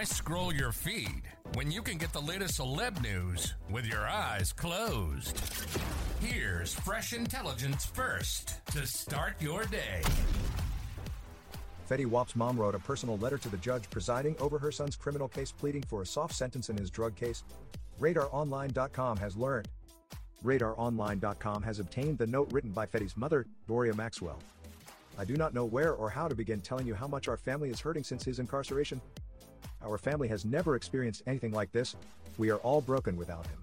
Why scroll your feed when you can get the latest celeb news with your eyes closed? Here's fresh intelligence first to start your day. Fetty Wap's mom wrote a personal letter to the judge presiding over her son's criminal case pleading for a soft sentence in his drug case. RadarOnline.com has learned. RadarOnline.com has obtained the note written by Fetty's mother, Doria Maxwell. I do not know where or how to begin telling you how much our family is hurting since his incarceration. Our family has never experienced anything like this. We are all broken without him.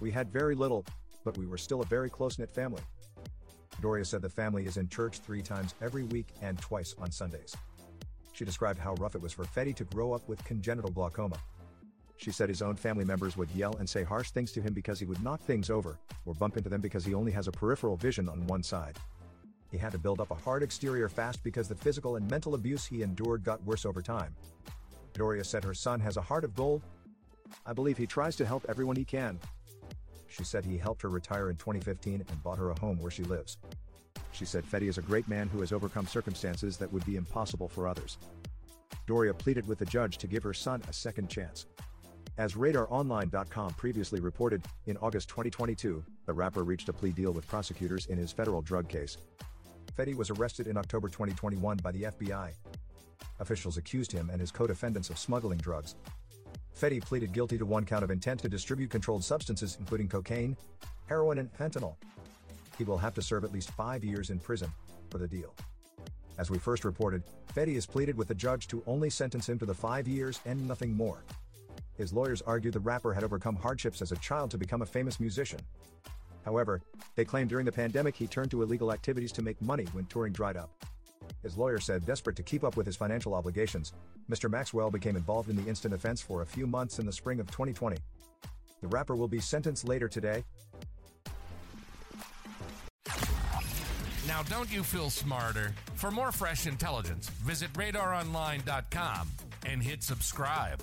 We had very little, but we were still a very close knit family. Doria said the family is in church three times every week and twice on Sundays. She described how rough it was for Fetty to grow up with congenital glaucoma. She said his own family members would yell and say harsh things to him because he would knock things over, or bump into them because he only has a peripheral vision on one side. He had to build up a hard exterior fast because the physical and mental abuse he endured got worse over time. Doria said her son has a heart of gold. I believe he tries to help everyone he can. She said he helped her retire in 2015 and bought her a home where she lives. She said Fetty is a great man who has overcome circumstances that would be impossible for others. Doria pleaded with the judge to give her son a second chance. As RadarOnline.com previously reported, in August 2022, the rapper reached a plea deal with prosecutors in his federal drug case. Fetty was arrested in October 2021 by the FBI. Officials accused him and his co-defendants of smuggling drugs. Fetty pleaded guilty to one count of intent to distribute controlled substances including cocaine, heroin and fentanyl. He will have to serve at least five years in prison for the deal. As we first reported, Fetty has pleaded with the judge to only sentence him to the five years and nothing more. His lawyers argued the rapper had overcome hardships as a child to become a famous musician. However, they claim during the pandemic he turned to illegal activities to make money when touring dried up. His lawyer said desperate to keep up with his financial obligations, Mr. Maxwell became involved in the instant offense for a few months in the spring of 2020. The rapper will be sentenced later today. Now, don't you feel smarter? For more fresh intelligence, visit radaronline.com and hit subscribe.